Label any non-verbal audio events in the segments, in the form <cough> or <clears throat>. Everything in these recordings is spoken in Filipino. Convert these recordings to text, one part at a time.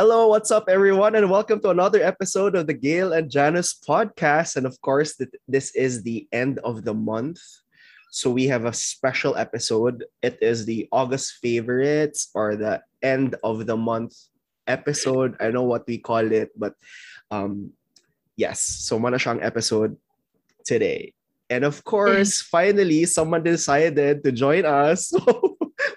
Hello, what's up, everyone, and welcome to another episode of the Gail and Janice podcast. And of course, th- this is the end of the month. So we have a special episode. It is the August favorites or the end of the month episode. I know what we call it, but um, yes, so mana siyang episode today. And of course, finally, someone decided to join us. <laughs> Mara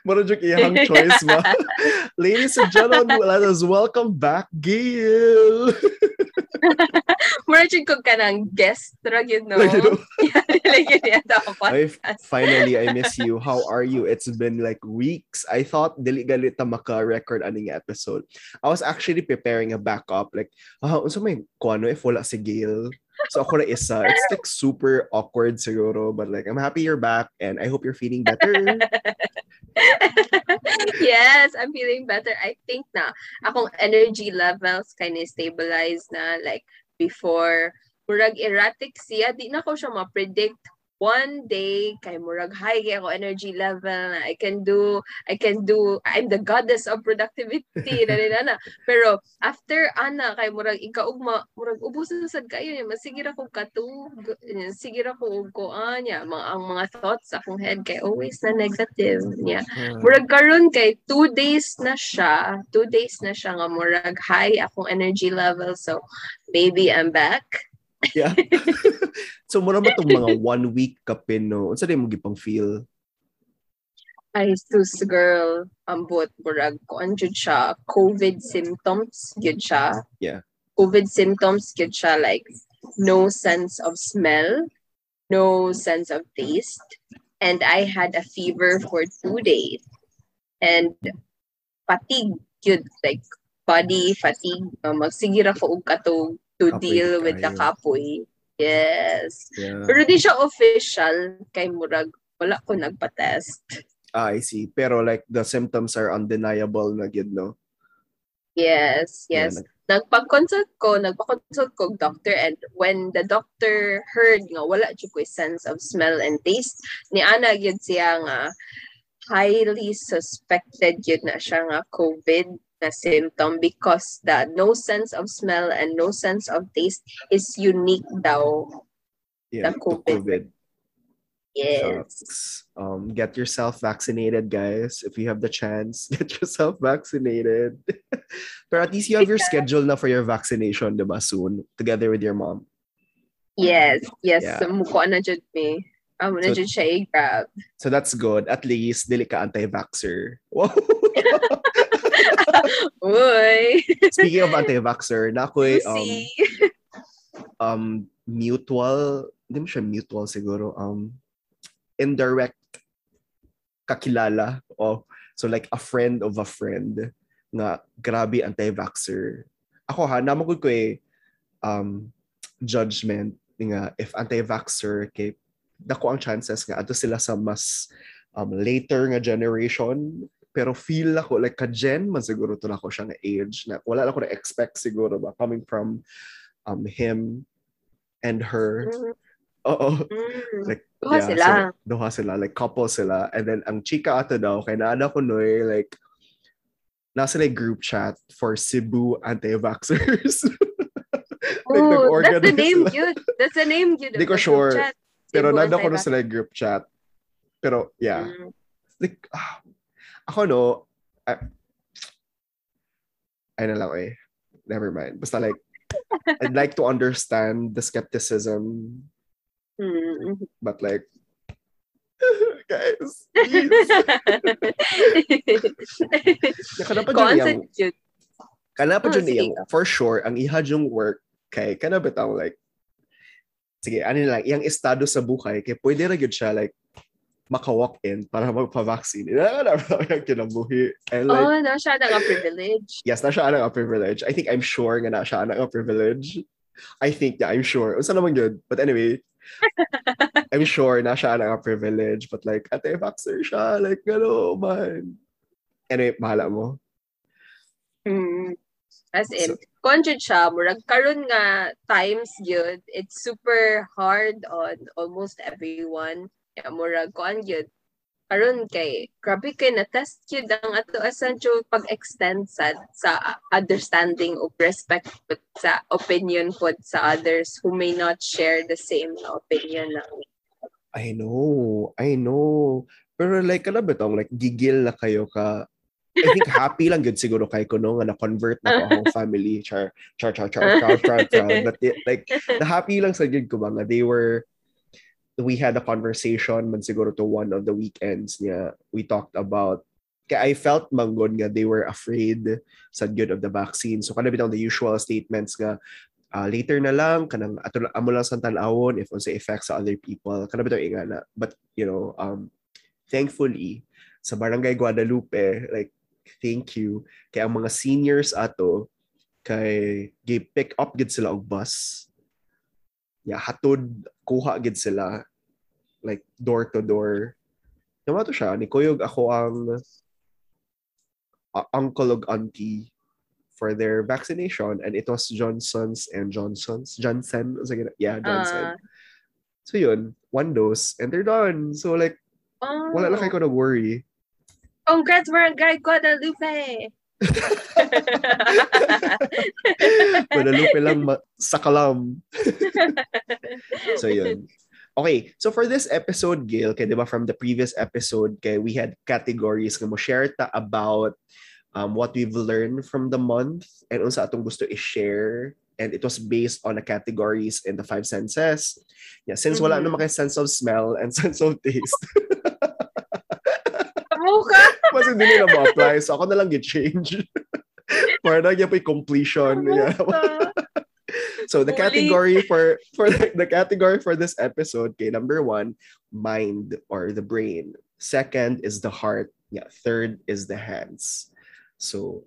yung iyang choice ba? <laughs> Ladies and gentlemen, let us welcome back Gail. <laughs> Mura ko ka ng guest, ra yun, no? Like, you know, <laughs> like, yun yata ako podcast. finally, I miss you. How are you? It's been like weeks. I thought dili galit na maka-record aning episode. I was actually preparing a backup. Like, ah, unsa may kuano if wala si Gail? So ako na isa. It's like super awkward siguro. But like, I'm happy you're back and I hope you're feeling better. <laughs> yes, I'm feeling better. I think na akong energy levels kind of stabilized na like before. Murag erratic siya. Di na ko siya ma-predict one day kay murag high kay ako energy level na I can do I can do I'm the goddess of productivity na na na pero after ana kay murag ikaugma murag ubos na sad kayo niya masigira ko katug sigira ko og kuan niya mga ang mga thoughts sa akong head kay always na negative niya Murag karon kay two days na siya. Two days na siya nga murag high akong energy level. So maybe I'm back. Yeah. <laughs> so muna ba itong mga one week kapin, no? Unsa din mo gipang feel? Ay, sus girl, ambot murag kuan jud siya COVID symptoms gyud siya. Yeah. COVID symptoms gyud siya like no sense of smell, no sense of taste, and I had a fever for two days. And fatigue gyud like body fatigue uh, magsigir ako og katog to Kapoy deal with the kayo. kapoy. Yes. Yeah. Pero di siya official kay murag wala ko nagpa-test. Ah, I see. Pero like the symptoms are undeniable na gyud, no? Yes, Yeah, yes. Nagpag-consult ko, nagpa-consult ko doctor and when the doctor heard nga wala jud ko sense of smell and taste, ni ana gyud siya nga highly suspected yun na siya nga COVID na symptom because the no sense of smell and no sense of taste is unique daw. Yeah, The COVID. COVID. Yes. Um, get yourself vaccinated, guys. If you have the chance, <laughs> get yourself vaccinated. <laughs> Pero at least you have your schedule na for your vaccination, diba, soon, together with your mom. Yes, yes. Yeah. So, mukuha na jud me. Amo na So- jud siya i-grab. So that's good. At least, dili ka anti-vaxxer. Wow. <laughs> Uy! Speaking of anti-vaxxer, na ako'y, um, um, mutual, hindi mo siya mutual siguro, um, indirect kakilala. Oh, so like a friend of a friend nga grabe anti-vaxxer. Ako ha, namagod ko eh, um, judgment nga if anti-vaxxer kay dako ang chances nga ato sila sa mas um, later nga generation pero feel ako like ka gen man siguro to na ako siya nga age na wala ako na expect siguro ba coming from um him and her Mm, oo mm. like Duha yeah, sila. so, duha sila like couple sila and then ang chika ato daw kay naada ko noy like nasa like group chat for Cebu anti-vaxxers <laughs> like, Oh, that's the name sila. yun. That's the name yun. Di ko sure. Pero nanda ko na sila group chat. Pero yeah, Mm. like ah, ako no, I, ay na lang eh. Never mind. Basta like I'd like to understand the skepticism, Mm. but like <laughs> guys, please. Kana pa dyan kana pa Oh, dyan iyang, ka. for sure, ang ihad yung work kay, kana bitaw like, sige, ano lang, iyang estado sa buhay, kay pwede ra gyud siya like, maka-walk in para magpa-vaccine. Ina na yung kinabuhi. And like, oh, na siya na nga privilege. yes, na siya ang privilege. I think I'm sure nga na siya ang privilege. I think, yeah, I'm sure. Unsa naman yun? But anyway, <laughs> I'm sure na siya ang privilege. But like, ate, vaxxer siya. Like, gano, man. Anyway, bahala mo. Mm. As in, So- conjud siya, murag karon nga times yun, it's super hard on almost everyone. Yeah, murag kuan yun. aron kay grabe kay na test yun ang ato asan jud pag-extend sa sa understanding of respect pud sa opinion pod sa others who may not share the same opinion na. I know, I know. Pero like, ano ba tong, like, gigil na kayo ka, I think <laughs> happy lang good siguro kay ko no, nga na-convert na ko <laughs> akong family. Char, char, char, char, char, char, char. <laughs> But it, like, na happy lang sa gid ko ba nga, they were, we had a conversation man siguro to one of the weekends niya. We talked about kaya I felt manggon nga they were afraid sa good of the vaccine. So kana bitang the usual statements nga uh, later na lang kanang ato amo lang sa tan-awon if unsa effects sa other people. Kana bitang ingana. But you know, um thankfully sa Barangay Guadalupe, like thank you kay ang mga seniors ato kay gi pick up gid sila og bus. Yeah, hatod kuha gid sila like door to door. Naman to siya, ni Kuyog ako ang uh, uncle og auntie for their vaccination and it was Johnson's and Johnson's. Johnson? Yeah, Johnson. Uh, so yun, one dose and they're done. So like, oh, wala na kayo nag-worry. Congrats, Barangay Guadalupe! <laughs> Guadalupe lang ma- sa kalam. <laughs> so yun. Okay, so for this episode, Gail, kay, di ba, from the previous episode, kay, we had categories nga mo share ta about um, what we've learned from the month and unsa atong gusto i-share and it was based on the categories in the five senses. Yeah, since wala Mhm. naman kay sense of smell and <laughs> sense of taste, Mas hindi nila ma-apply. So ako na lang i-change. Para <laughs> na yung completion. Yeah. <laughs> So the category for for the, the category for this episode, okay, number one, mind or the brain. Second is the heart. Yeah. Third is the hands. So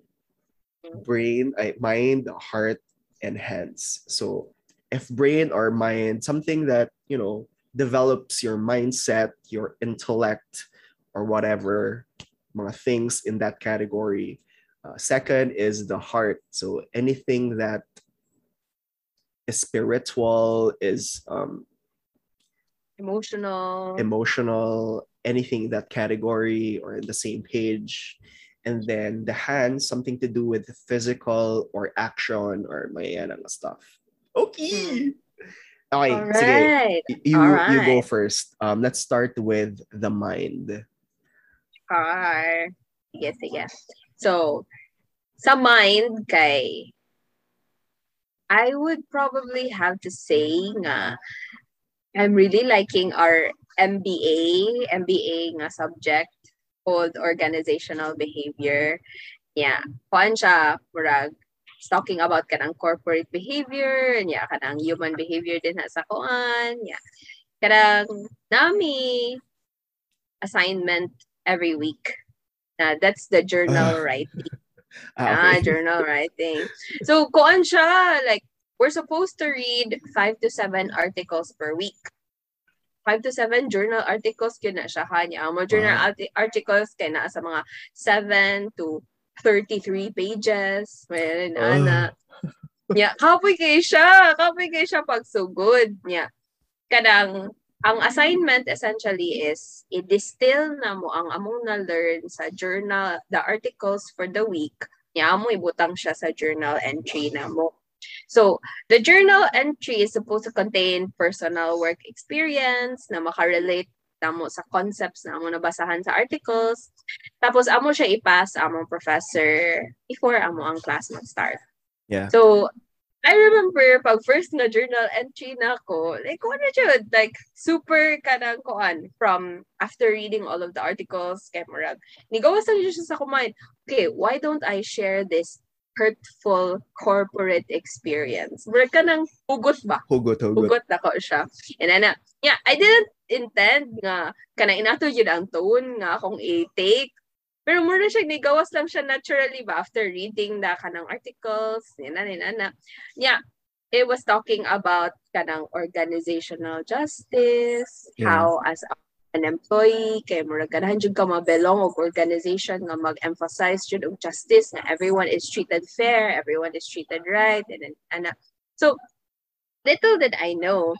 brain, I, mind, heart, and hands. So if brain or mind, something that you know develops your mindset, your intellect, or whatever mga things in that category. Uh, second is the heart. So anything that is spiritual, is um, Emotional. emotional, anything in that category or in the same page. And then the hands, something to do with physical or action or ang stuff. Okay. Okay, All sige. You, All you go first. Um, let's start with the mind. Car. Sige, sige. So, sa mind kay I would probably have to say nga I'm really liking our MBA, MBA nga subject called organizational behavior. Yeah, kuan siya murag talking about kanang corporate behavior, yeah, kanang human behavior din sa kuan, yeah. Kanang nami assignment every week. Uh, that's the journal writing. Ah, Ah, okay. <laughs> journal writing. So, kuan siya, like, we're supposed to read five to seven articles per week. Five to seven journal articles yun na siya kanya. Ang mga journal Wow. arti- articles kaya na sa mga seven to 33 pages. Meron Ah. ana. Yeah, kapoy kay siya. Kapoy kay siya pagsugod. Yeah. Kadang, ang assignment essentially is i-distill na mo ang among na-learn sa journal, the articles for the week. Yeah, amo ibutang siya sa journal entry na mo. So, the journal entry is supposed to contain personal work experience na makarelate na mo sa concepts na amo nabasahan sa articles. Tapos, amo siya ipas among professor before amo ang class mag-start. Yeah. So, I remember pag first na journal entry na ako, like, what na siya, like, super kanang koan from after reading all of the articles, kay Murag, nigawas na siya sa kumain, okay, why don't I share this hurtful corporate experience? Murag ka ng hugot ba? Hugot, hugot. Hugot na ko siya. And then, yeah, I didn't intend nga, kana inato yun ang tone nga akong i-take. Pero mura siya, nigawas lang siya naturally ba after reading the kanang articles, nina, nina, na. Yeah, it was talking about kanang organizational justice, Yeah. how as a- an employee, kay mura ganahan jud ka mabelong og organization nga mag-emphasize jud og justice nga everyone is treated fair, everyone is treated right, and then, ana. So, little did I know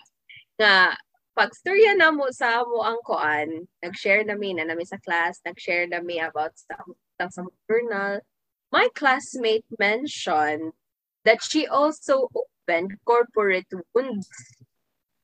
nga pag storya na mo sa mo ang koan, nag-share nami na nami sa class, nag-share nami about sa sa journal. My classmate mentioned that she also opened corporate wounds.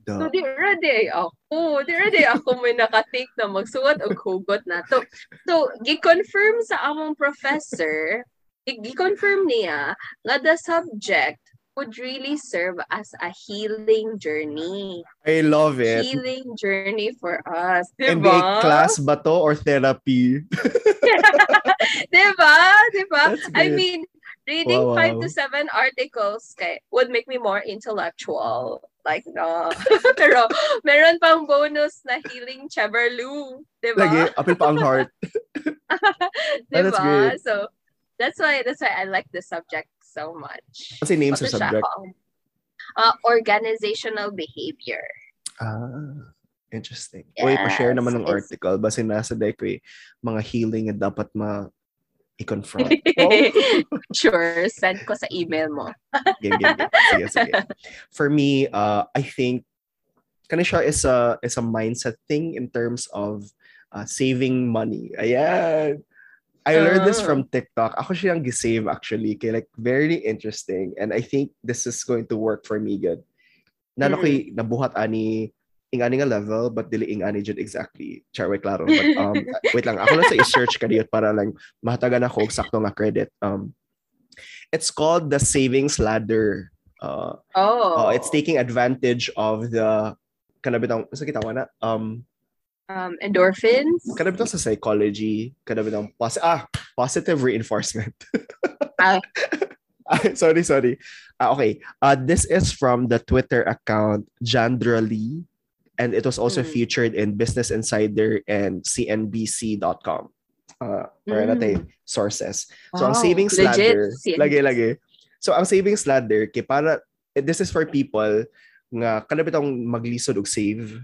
Duh. So, di ready ako. Di ready ako may nakatake na magsuot og hugot na to. So, gi-confirm sa among professor, gi-confirm niya nga the subject would really serve as a healing journey. I love it. Healing journey for us. NBA Diba? class ba to or therapy? <laughs> diba? Diba? I mean, reading Wow, five wow. to seven articles kay, would make me more intellectual. Like, no. <laughs> Pero, meron pang bonus na healing Cheverlu. Diba? Lagi, apil pa ang heart. <laughs> diba? that's great. So, that's why, that's why I like this subject so much. Kasi name sa siya? subject. Uh, organizational behavior. Ah, interesting. Uy, pa-share Yes, naman ng article. Basta nasa ko eh, mga healing na dapat ma i-confront. Wow. <laughs> <laughs> sure, send ko sa email mo. <laughs> game, game, game. Sige, sige. For me, uh, I think kani siya is a is a mindset thing in terms of uh, saving money. Ayan. I learned this Ah. from TikTok. Ako siyang gisave actually. Kaya like very interesting. And I think this is going to work for me good. Nano ko'y nabuhat ani ing ani nga level but dili ing ani jud exactly. Char way klaro. But <laughs> um wait lang ako lang sa i-search kaniyot para lang mahatagan ako og sakto nga credit. Um it's called the savings ladder. Uh, Oh. uh, it's taking advantage of the kanabitang sa kita na um um, endorphins. kanabitang sa psychology kanabitang pos- ah positive reinforcement. <laughs> Ah. Ah, sorry, sorry. Ah, okay. Uh, this is from the Twitter account Jandra Lee, and it was also Mm. featured in Business Insider and CNBC.com. Uh, para Mm. natin sources. So ang Wow, savings legit ladder, CNBC. lagi lagi. So ang savings ladder kay para eh, this is for people nga kanabitang maglisod og save.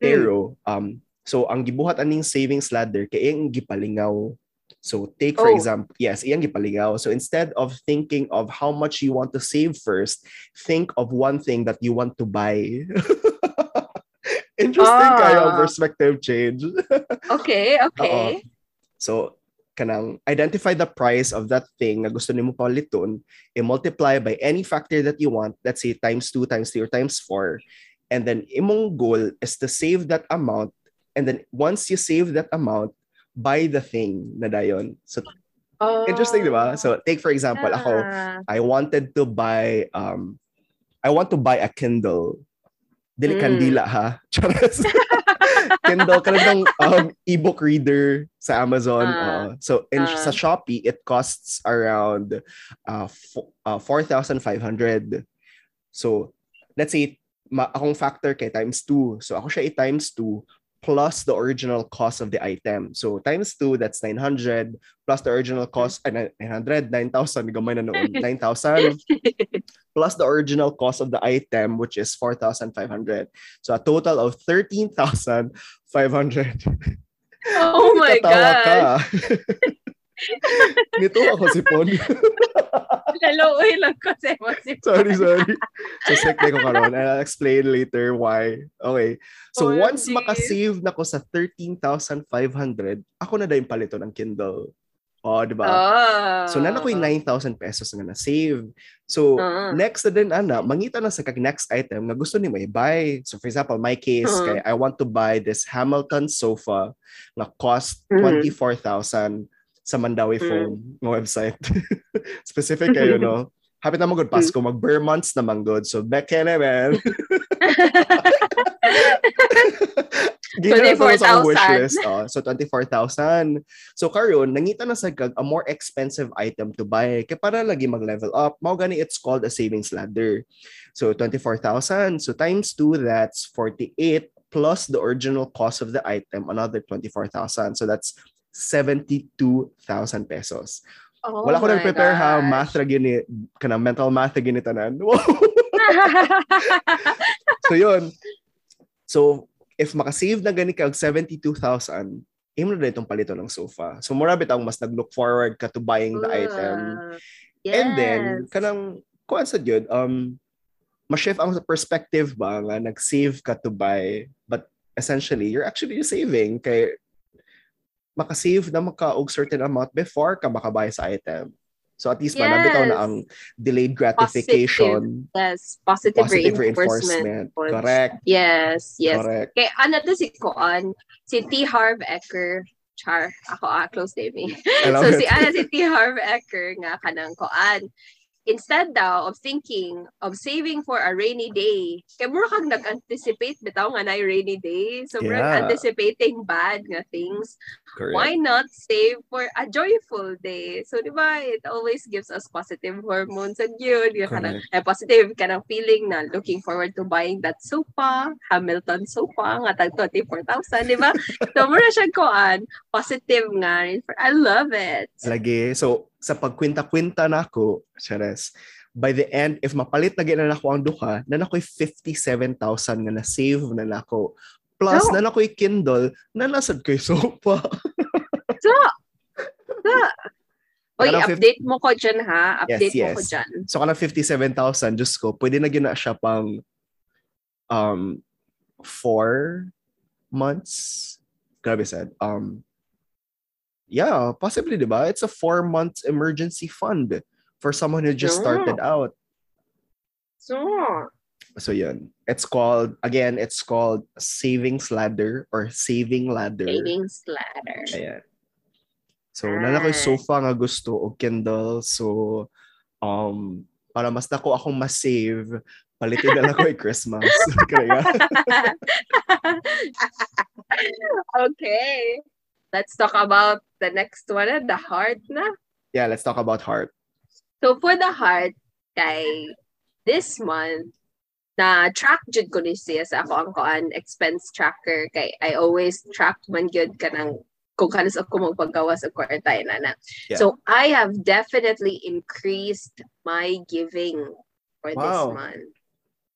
Pero um so ang gibuhat aning savings ladder kay iyang gipalingaw. So take for Oh. example, yes, iyang gipalingaw. So instead of thinking of how much you want to save first, think of one thing that you want to buy. <laughs> Interesting Ah. kayo ang perspective change. <laughs> Okay, okay. So, kanang identify the price of that thing na gusto nimo paliton, i-multiply by any factor that you want, let's say times 2, times 3, or times 4. And then, imong goal is to save that amount. And then, once you save that amount, buy the thing na dayon. So, Oh. interesting, di ba? So, take for example, ako, Ah. I wanted to buy, um, I want to buy a Kindle. Dili Mm. kandila ha. <laughs> Charas. <laughs> Kindle ka ng um, ebook reader sa Amazon. Ah. oo. so in Ah. sa Shopee, it costs around uh, fo- uh 4,500. So let's say ma- akong factor kay times 2. So ako siya i-times 2 plus the original cost of the item. So times 2, that's 900 plus the original cost, ay, 900, 9,000, gamay na noon, <laughs> 9,000 plus the original cost of the item, which is 4,500. So a total of 13,500. Oh my God. <laughs> Nito ako si Pon. <laughs> Laluoy lang ko sa mo si sorry, sorry. So sick na ko karon. I'll explain later why. Okay. So OMG. once makasave na ko sa 13,500, ako na dahil palito ng Kindle. Oh, di ba? Oh. So nana ko yung 9,000 pesos nga na save. So Ah. next na din ana, mangita na sa kag next item nga gusto ni may buy. So for example, my case Uh-huh. kay I want to buy this Hamilton sofa nga cost Mhm. 24,000 sa Mandawi Mm. Phone nga website. <laughs> Specific kayo no. <laughs> Hapit na mo good Pasko, mag bare months na man good. So na man. Gina na to sa akong wish 24,000. list. Oh. So 24,000. So karon nangita na sa kag a more expensive item to buy. Kaya para lagi mag-level up, mao gani it's called a savings ladder. So 24,000. So times 2 that's 48 plus the original cost of the item another 24,000. So that's 72,000 pesos. Oh Wala ko my nang prepare ha, gosh. math ra gini, kana mental math ra gini tanan. <laughs> <laughs> So yun. So if makasave na gani kag 72,000, imo na itong palito ng sofa. So mura bitang mas nag-look forward ka to buying the item. Ah, yes. And then kanang kuan sa gyud um ma-shift ang perspective ba nga nag-save ka to buy but essentially you're actually saving kay makasave na maka og certain amount before ka makabuy sa item. So at least Yes. manabitaw na ang delayed gratification, Yes, positive, positive reinforcement. reinforcement. Correct. Yes, yes. Correct. Kay ano to si Koan, si T. Harv Eker, char, ako ah, close name I love so it. si ana si T. Harv Eker nga kanang Koan, instead daw of thinking of saving for a rainy day, kay mura kang nag-anticipate bitaw nga na rainy day. So Yeah. anticipating bad nga things. Correct. Why not save for a joyful day? So, di ba, it always gives us positive hormones and yun. Yung kanang, eh, positive ka ng feeling na looking forward to buying that sofa, Hamilton sofa, nga tag 24,000, di ba? <laughs> so, mura siya koan, positive nga. rin. I love it. Lagi. So, sa pagkwinta-kwinta na ako, Cheres, by the end, if mapalit na gina na ako ang duha, na nako'y 57,000 nga na-save na nako. Plus, No. na nako'y Kindle, na nasad ko'y sopa. So, so Oy, update mo ko dyan ha. Update Yes, mo ko yes. dyan. So, kanang 57,000, Diyos ko, pwede na gina siya pang um, four months. Grabe sad. Um, yeah, possibly, di ba? It's a four months emergency fund for someone who just Yeah. started out. So, So yun. It's called, again, it's called Savings Ladder or Saving Ladder. savings ladder. Ayan. So, nala ko yung Ah. sofa nga gusto o Kindle. So, um, para mas nako akong ma-save, palitin na ko yung <laughs> Christmas. <laughs> Kaya, <laughs> okay. Let's talk about the next one, the heart na. yeah, let's talk about heart. So for the heart, kay this month, na track jud ko ni siya sa ako ang koan expense tracker kay I always track man gyud kanang kung kanos ako magpagawas og kwartay na. Yeah. So I have definitely increased my giving for this Wow. month.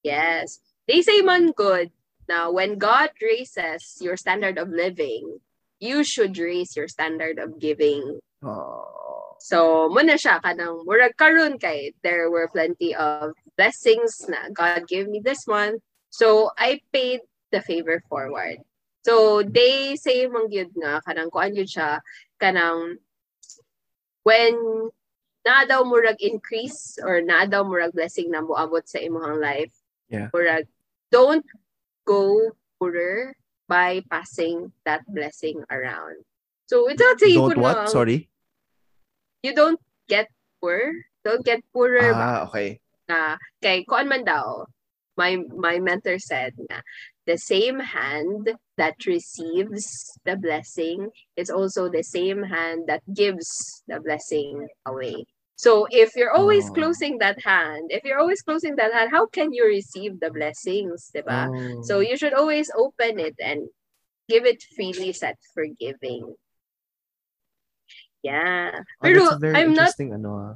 Yes. They say man good. Now when God raises your standard of living, you should raise your standard of giving. Oh. So, muna siya kanang murag karon kay there were plenty of blessings na God gave me this month. So, I paid the favor forward. So, they say mong gyud nga kanang kuan yun siya kanang when na daw murag increase or na daw murag blessing na moabot sa imong life. Yeah. Murag don't go poorer by passing that blessing around. So, it's not saying Don't what? na- Sorry? you don't get poor. Don't get poorer? Ah, okay. Na, kay kuan man daw, my, my mentor said na the same hand that receives the blessing is also the same hand that gives the blessing away. So if you're always Oh. closing that hand, if you're always closing that hand, how can you receive the blessings, diba? Oh. So you should always open it and give it freely set for giving. Yeah. Oh, Pero that's a very I'm not interesting ano ah.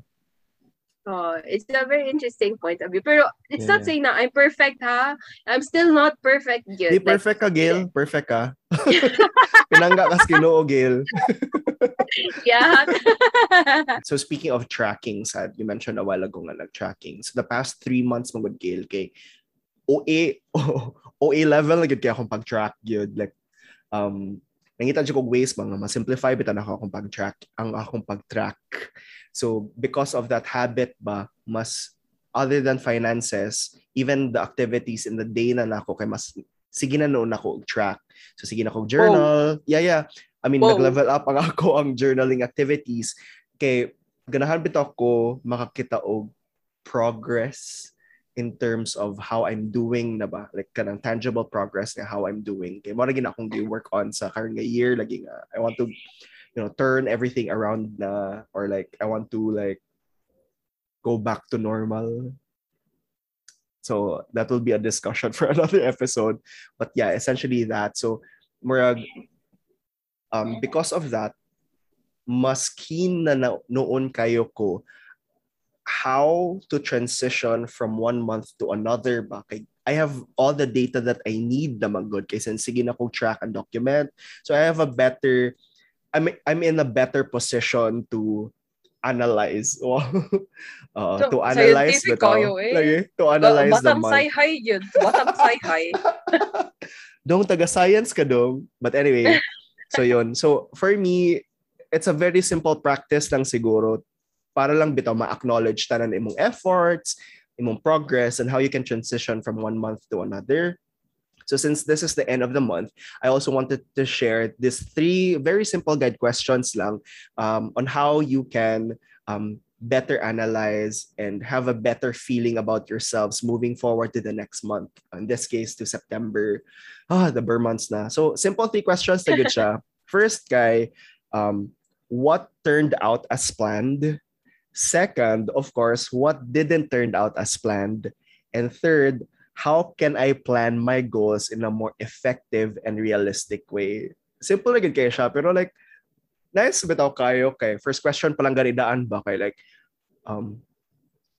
Oh, it's a very interesting point of view. Pero it's Yeah, not saying na I'm perfect ha. I'm still not perfect yun. Di perfect ka, Gail. Perfect ka. <laughs> Pinangga ka sa Ginoo, Gail. yeah. So speaking of tracking, sad, you mentioned a while ago nga nag-tracking. So the past three months mo good Gail kay OA <laughs> OA level na gud kay akong pag-track gyud like um nangita jud kog ways mga ma-simplify bitan ako akong pag-track ang akong pag-track. So because of that habit ba mas other than finances, even the activities in the day na nako kay mas sige na noon ako track. So sige na kog journal. Yeah, yeah. I mean, Oh. nag-level up ang <laughs> ako ang journaling activities kay ganahan bitaw ko makakita og progress in terms of how I'm doing na ba? Like kanang tangible progress na how I'm doing. Kay mo na akong work on sa nga year lagi nga I want to you know turn everything around na or like I want to like go back to normal. So that will be a discussion <laughs> for another episode. But yeah essentially that. So murag um because of that mas keen na, na noon kayo ko how to transition from one month to another ba kay I have all the data that I need naman good kay since sige na ko track and document so I have a better I'm I'm in a better position to analyze. <laughs> Wow. uh, So, to analyze scientific bitaw. kayo eh. Lagi, to analyze the Batang month. say-hay yun. Batang say-hay. <laughs> dong taga-science ka dong. But anyway, so yun. So for me, it's a very simple practice lang siguro para lang bitaw ma-acknowledge tanan imong efforts, imong progress, and how you can transition from one month to another. So since this is the end of the month, I also wanted to share these three very simple guide questions lang um, on how you can um, better analyze and have a better feeling about yourselves moving forward to the next month. In this case, to September. Ah, the Burr months na. So simple three questions na good siya. <laughs> First guy, um, what turned out as planned? Second, of course, what didn't turn out as planned? And third, how can I plan my goals in a more effective and realistic way? Simple na kaya siya, pero like, nice bitaw kayo kay first question pa lang ganidaan ba kay like um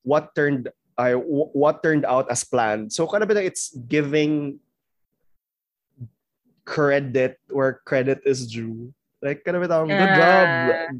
what turned I wh- what turned out as planned. So kind of it's giving credit where credit is due. Like kind of bitaw, good job,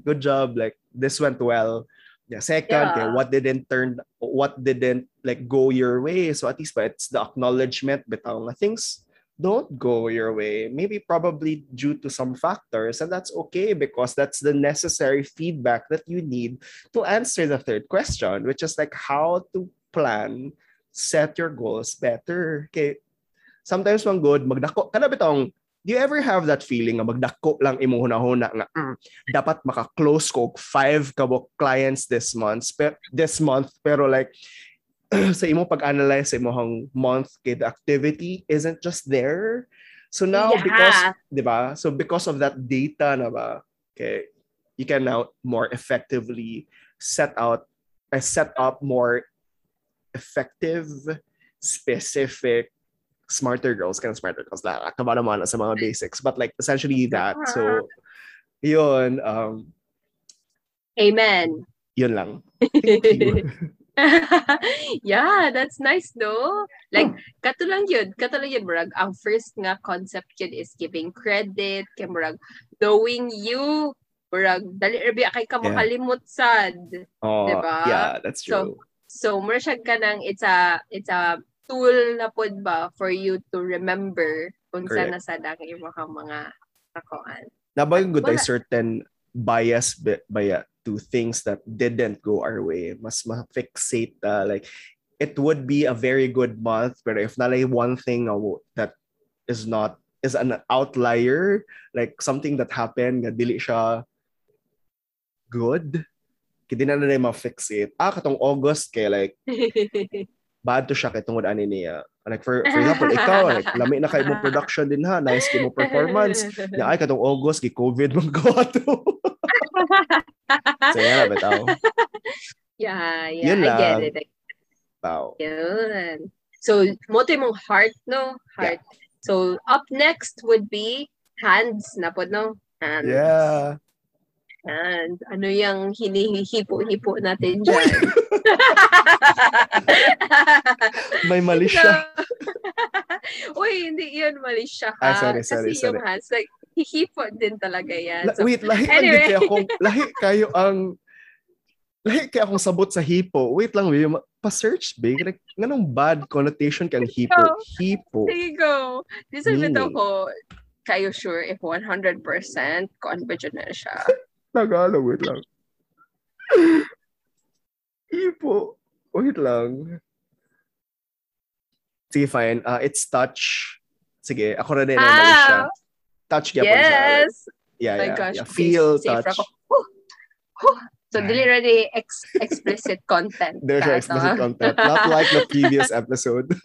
good job. Like this went well. Yeah, second, okay, Yeah. what didn't turn what didn't like go your way. So at least but it's the acknowledgement bitaw nga things don't go your way. Maybe probably due to some factors, and that's okay because that's the necessary feedback that you need to answer the third question, which is like how to plan, set your goals better. Okay. Sometimes man good, magdako. Kana bitong, do you ever have that feeling nga magdako lang imo hunahuna nga "Mm, dapat maka-close ko five kabok clients this month, pe- this month pero like <clears throat> sa imo pag-analyze sa imong month the activity isn't just there. So now Yeah. because 'di ba? So because of that data na ba, okay, you can now more effectively set out uh, set up more effective, specific, smarter girls, kind of smarter girls lang. Kaba naman sa mga basics. But like essentially that. So yun, um, Amen. yun lang. Thank <laughs> you. yeah, that's nice, no? Like, Hmm. kato lang yun. Kato lang yun, Murag. Ang first nga concept yun is giving credit, kay Murag, knowing you, Murag, dali rabi kay ka makalimot sad. Oh, Diba? yeah, that's true. So, mura siya ka ng, it's a, it's a tool na pod ba for you to remember kung saan Correct. nasa dang imo kang mga nakuan. Nabagay good ay certain bias bi- baya to things that didn't go our way. Mas ma-fixate uh, like it would be a very good month pero if nalay one thing that is not is an outlier like something that happened nga dili siya good kaya na na ma-fixate ah katong August kay like <laughs> bad to siya kay tungod ani niya like for for <laughs> example ikaw like lami na kay mo production din ha nice kay mo performance <laughs> na ay katong August gi COVID man ko ato. so yan na bitaw. <laughs> yeah, yeah, Yun I get lang. it. I. Yun. So, moto mong heart, no? Heart. So, up next would be hands na po, no? Hands. Yeah. Hands. Ano yung hinihipo-hipo <laughs> natin dyan? <laughs> May mali siya. <laughs> Uy, hindi yun mali siya ha. Ay, sorry, sorry, Kasi yung sorry. hands, like, hihipo din talaga yan. La- So, wait, lahi anyway. kayo akong lahi kayo ang lahi kayo akong sabot sa hipo. Wait lang, wait, pa-search big like nganong bad connotation kang hipo. Hipo. There you go. This is Meaning. ito ko, kayo sure if 100% confident na siya. Tagalog, wait lang. <laughs> hipo. Wait lang. Sige, fine. Uh, it's touch. Sige, ako rin din ah, mali siya. Touch siya. Like, yes. yeah, my yeah, gosh. yeah. Feel, touch. ako. Whew. Whew. So, dili ready ex- explicit <laughs> content. There's your explicit no? content. Not like the previous episode. <laughs>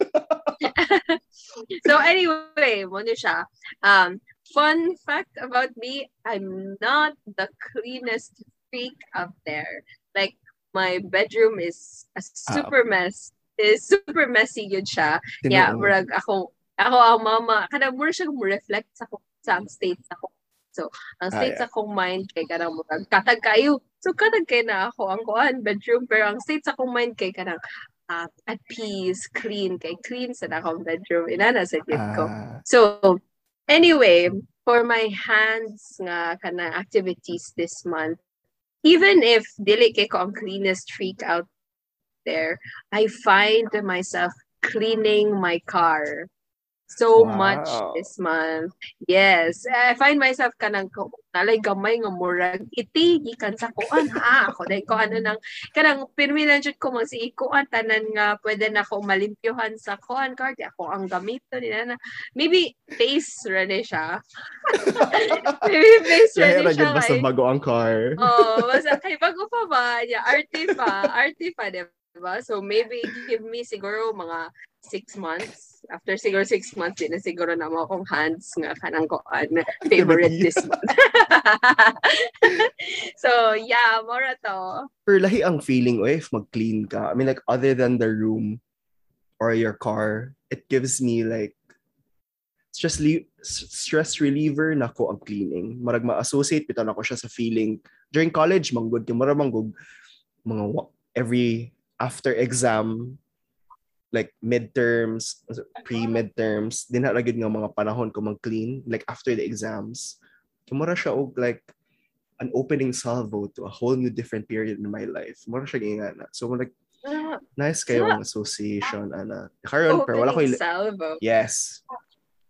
so anyway, muna siya. Um, fun fact about me, I'm not the cleanest freak out there. Like, my bedroom is a super mess. Is super messy yun siya. Yeah, Tinuod. murag ako, ako ang mama, kada mura siya reflect sa, ko- sa ang states ako. So, ang Ah, states yeah. akong mind kay kanang murag katag kayo. So, katag kay na ako ang kuan bedroom pero ang states akong mind kay kanang uh, at peace, clean kay clean sa akong bedroom. Inana sa tip ko. Ah, So, anyway, for my hands nga kana activities this month, even if dili kay ko ang cleanest freak out there, I find myself cleaning my car so Wow. much this month. Yes, I find myself kanang nalay gamay nga murag iti gikan sa kuan ha ako dai ko ano nang kanang pirminan jud ko mag si kuan tanan nga pwede na ko malimpyuhan sa kuan card ako ang gamito ni na maybe face ra ni siya <laughs> maybe face ra ni siya basta bago ang car. Oh, basta kay bago pa ba? Yeah, arty pa. Arty pa, di ba? So maybe give me siguro mga six months. After siguro six months, din na siguro na mo akong hands nga kanang ko ano, favorite this month. <laughs> so yeah, mora to. Pero lahi ang feeling o if mag-clean ka. I mean like other than the room or your car, it gives me like stress li- stress reliever na ko ang cleaning. Marag ma-associate pitan ako siya sa feeling during college manggod kay mara manggod mga every after exam like midterms, pre-midterms, din na gid nga mga panahon ko mag-clean like after the exams. Kimura siya og like an opening salvo to a whole new different period in my life. Mura siya nga na. So like nice kayo ang association ana. Karon pero wala ko opening salvo. Yes.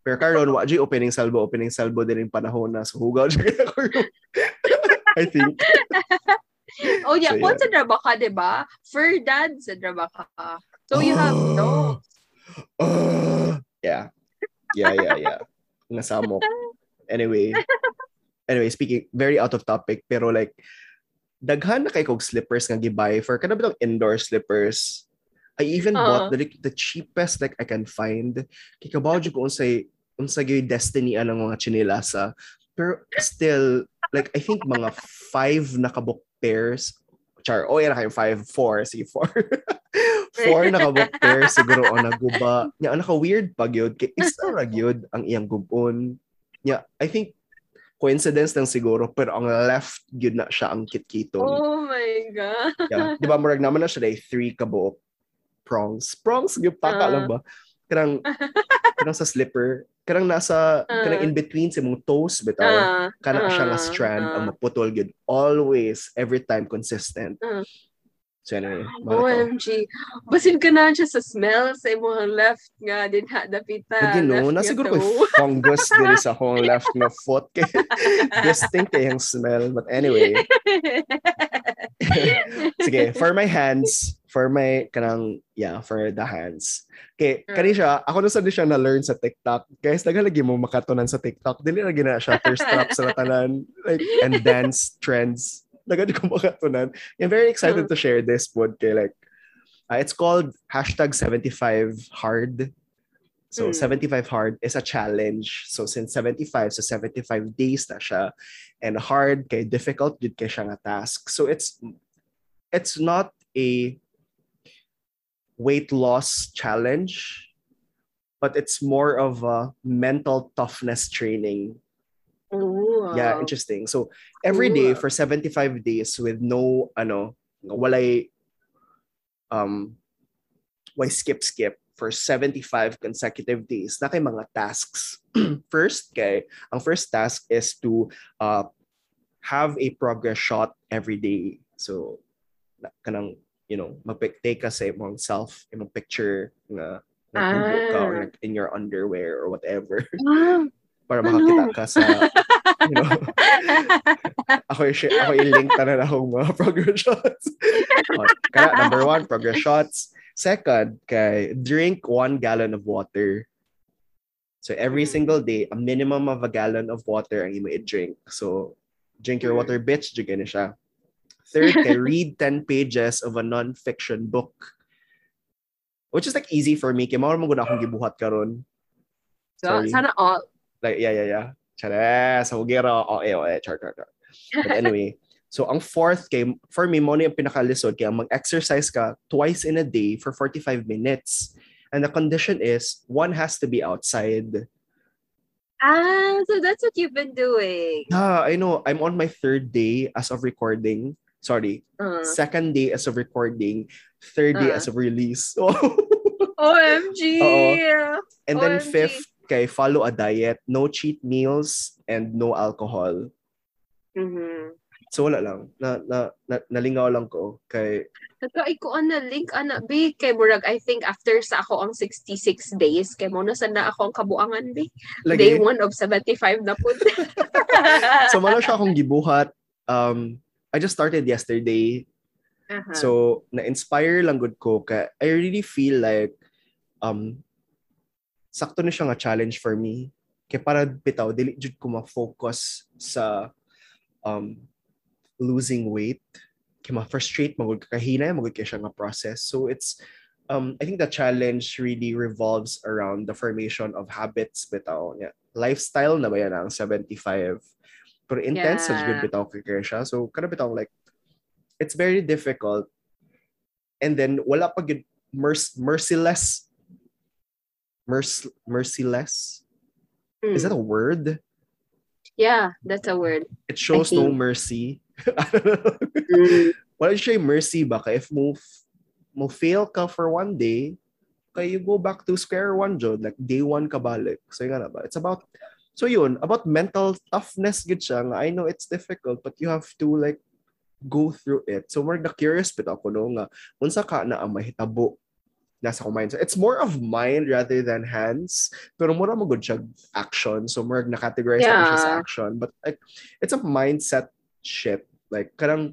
Pero karon wa jud opening salvo, opening salvo din yung panahon na so hugaw. <laughs> I think. <laughs> <laughs> Oh yeah, So, yeah. sa draba ka, di ba? For dad sa draba ka. So you have <gasps> no. Ah, yeah. Yeah, yeah, yeah. Nga samok. Anyway. Anyway, speaking very out of topic pero like daghan na kay kog slippers nga gibay for kada ba tong indoor slippers. I even Oo. bought the, the cheapest like I can find. Kay kabaw jud ko unsay unsay gyud destiny anang mga chinelasa. Pero still like I think mga five nakabuk pairs. Char, oh, yan na kayo, five, four, <laughs> sige, four. <laughs> four nakabuk pairs siguro o naguba. Nya, naka weird pag yun. Isa ra <laughs> gyud ang iyang gubon. Nya, I think coincidence lang siguro pero ang left gyud na siya ang kitkiton. Oh my God. Yeah. Di ba, murag naman na siya like three kabuok prongs. Prongs, yung paka Ah. lang ba? Karang, karang sa slipper. Karang nasa, karang Ah. in between sa mong toes, bitaw. Ah, Kana siya nga ah, strand, ah. ang maputol yun. Always, every time, consistent. Ah. So anyway. OMG. Basin ka na siya sa smell sa imong left nga din ha dapita. Lagi no, na nga siguro ko fungus din sa akong <laughs> left na foot. Kaya <laughs> distinct kaya yung smell. But anyway, <laughs> Sige, for my hands, for my kanang yeah, for the hands. Okay, Mm. kani siya, ako na sa siya na learn sa TikTok. Guys, nagalagi mo makatunan sa TikTok. Dili na gina siya thirst trap sa <laughs> tanan like and dance trends. Nagadi ko makatunan. I'm very excited Mm. to share this pod kay like uh, it's called hashtag 75 hard. So Mm. 75 hard is a challenge. So since 75 so 75 days na siya and hard kay difficult jud kay siya nga task. So it's it's not a weight loss challenge but it's more of a mental toughness training. Ooh. Yeah, interesting. So every day Ooh. for 75 days with no ano walay um why skip skip for 75 consecutive days na kay mga tasks. <clears throat> first kay ang first task is to uh have a progress shot every day. So na- kanang you know, mag-take ka sa imong self, imong picture nga naghubo ka or Ah. in your underwear or whatever Ah, <laughs> para Ano? makakita ka sa you know <laughs> ako yung ako yung link na na akong mga progress shots. <laughs> Oh, Kaya number one, progress shots. Second, kay drink one gallon of water. So every Mm. single day, a minimum of a gallon of water ang imo i-drink. So drink your Mm. water, bitch, na siya. Third, kay read 10 pages of a non-fiction book. Which is like easy for me. Kaya mo akong gibuhat karon. so, Sorry. sana all. Like, yeah, yeah, yeah. Charas, hugera, oh, eh, oh, eh, char, char, char. But anyway, <laughs> so ang fourth game, for me, mo na yung pinakalisod, kaya mag-exercise ka twice in a day for 45 minutes. And the condition is, one has to be outside. Ah, so that's what you've been doing. Ah, I know, I'm on my third day as of recording. Sorry, Uh, second day as of recording, third day Ah. as of release. <laughs> OMG. and then OMG. fifth, kay follow a diet, no cheat meals, and no alcohol. Mhm. So wala lang. Na, na, na nalingaw lang ko kay Nagkaay ko ana link ana be kay murag I think after sa ako ang 66 days kay mo na sana ako ang kabuangan be. Day lagi. 1 of 75 na pud. <laughs> so mala siya akong gibuhat. Um I just started yesterday. Aha. So na-inspire lang gud ko kay I really feel like um sakto na siya nga challenge for me. Kay para bitaw dili jud ko ma-focus sa um losing weight. Kay ma-frustrate magud ka kahina magud kay siya nga process. So it's um I think the challenge really revolves around the formation of habits bitaw. Yeah. Lifestyle na ba yan ang 75. Pero intense Yeah. good bitaw kay kay siya. So kada bitaw like it's very difficult. And then wala pa gid merc- merciless merc- merciless Mm. is that a word Yeah, that's a word. it shows no mercy <laughs> Mm. wala siya mercy ba kaya if mo mo fail ka for one day kaya you go back to square one jud like day one ka balik so nga na ba it's about so yun about mental toughness gid siya nga I know it's difficult but you have to like go through it. So more na curious bit ako no nga unsa ka na ang mahitabo nasa ko mind. So it's more of mind rather than hands pero mura mo good siya action. So more na-categorize yeah. siya sa action. But like it's a mindset shit like karang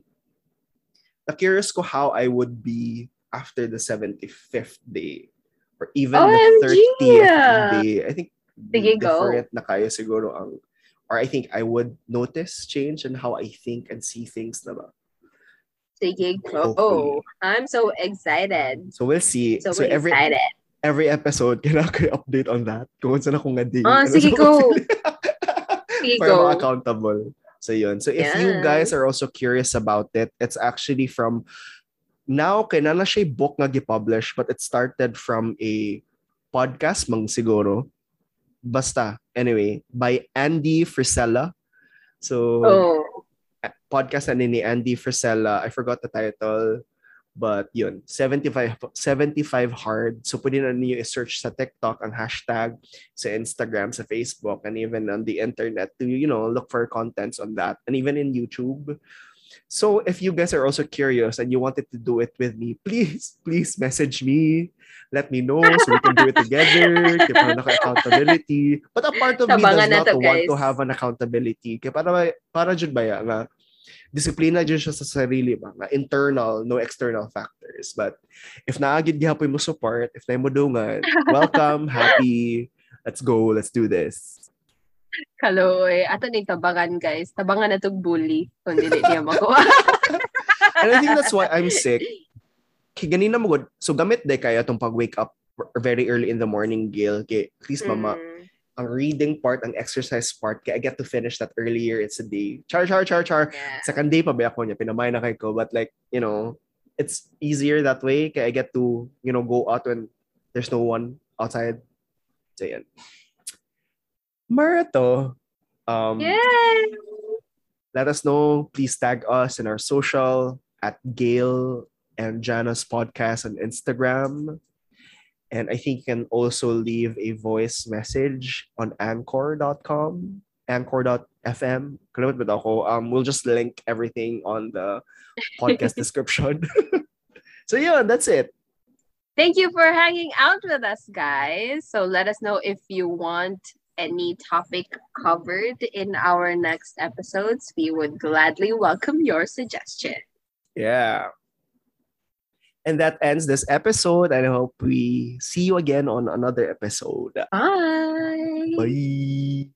na curious ko how I would be after the 75th day or even OMG! the 30th day. I think Sige, go. different na kayo siguro ang or I think I would notice change in how I think and see things na ba Sige, go. Hopefully. I'm so excited. so we'll see So, so every excited. every episode <laughs> kailangan ko update on that kung saan ako nga Ah, Ano sige, <laughs> go. Sige, para go. ma-accountable. So yun. So if you Yes. guys are also curious about it, it's actually from now kay na siya book nga gi-publish but it started from a podcast mang siguro. Basta anyway by Andy Frisella. So Oh. podcast na ni Andy Frisella. I forgot the title. But yun, 75, 75 hard. So pwede na niyo i-search sa TikTok ang hashtag, sa Instagram, sa Facebook, and even on the internet to, you know, look for contents on that. And even in YouTube. So if you guys are also curious and you wanted to do it with me, please, <laughs> please message me. Let me know so we can do it together. Kaya para naka-accountability. But a part of me does Tabangan na not to, want to have an accountability. Kaya para, para jud ba ya, nga, disiplina dyan siya sa sarili ba, nga internal, no external factors. But if naagid gihapoy mo support, if na mo dungan, <laughs> welcome, happy, let's go, let's do this. Kaloy. Ato ni tabangan, guys. Tabangan na tong bully. Kung dili niya <laughs> makuha. And I think that's why I'm sick. Kay ganina mo. So gamit day kaya tong pag-wake up very early in the morning, Gil. Kay at least mama, Mm. ang reading part, ang exercise part, kaya I get to finish that earlier. It's a day. Char, char, char, char. Yeah. Second day pa ba ako niya, pinamay na kay ko. But like, you know, it's easier that way. Kaya I get to, you know, go out when there's no one outside. So yan. Marato. Um, Yay! let us know. Please tag us in our social at Gail and Jana's podcast on Instagram. And I think you can also leave a voice message on anchor.com, anchor.fm. Kalimut ba ako? Um, we'll just link everything on the podcast <laughs> description. <laughs> so yeah, that's it. Thank you for hanging out with us, guys. So let us know if you want any topic covered in our next episodes. We would gladly welcome your suggestion. Yeah. And that ends this episode. I hope we see you again on another episode. Bye. Bye.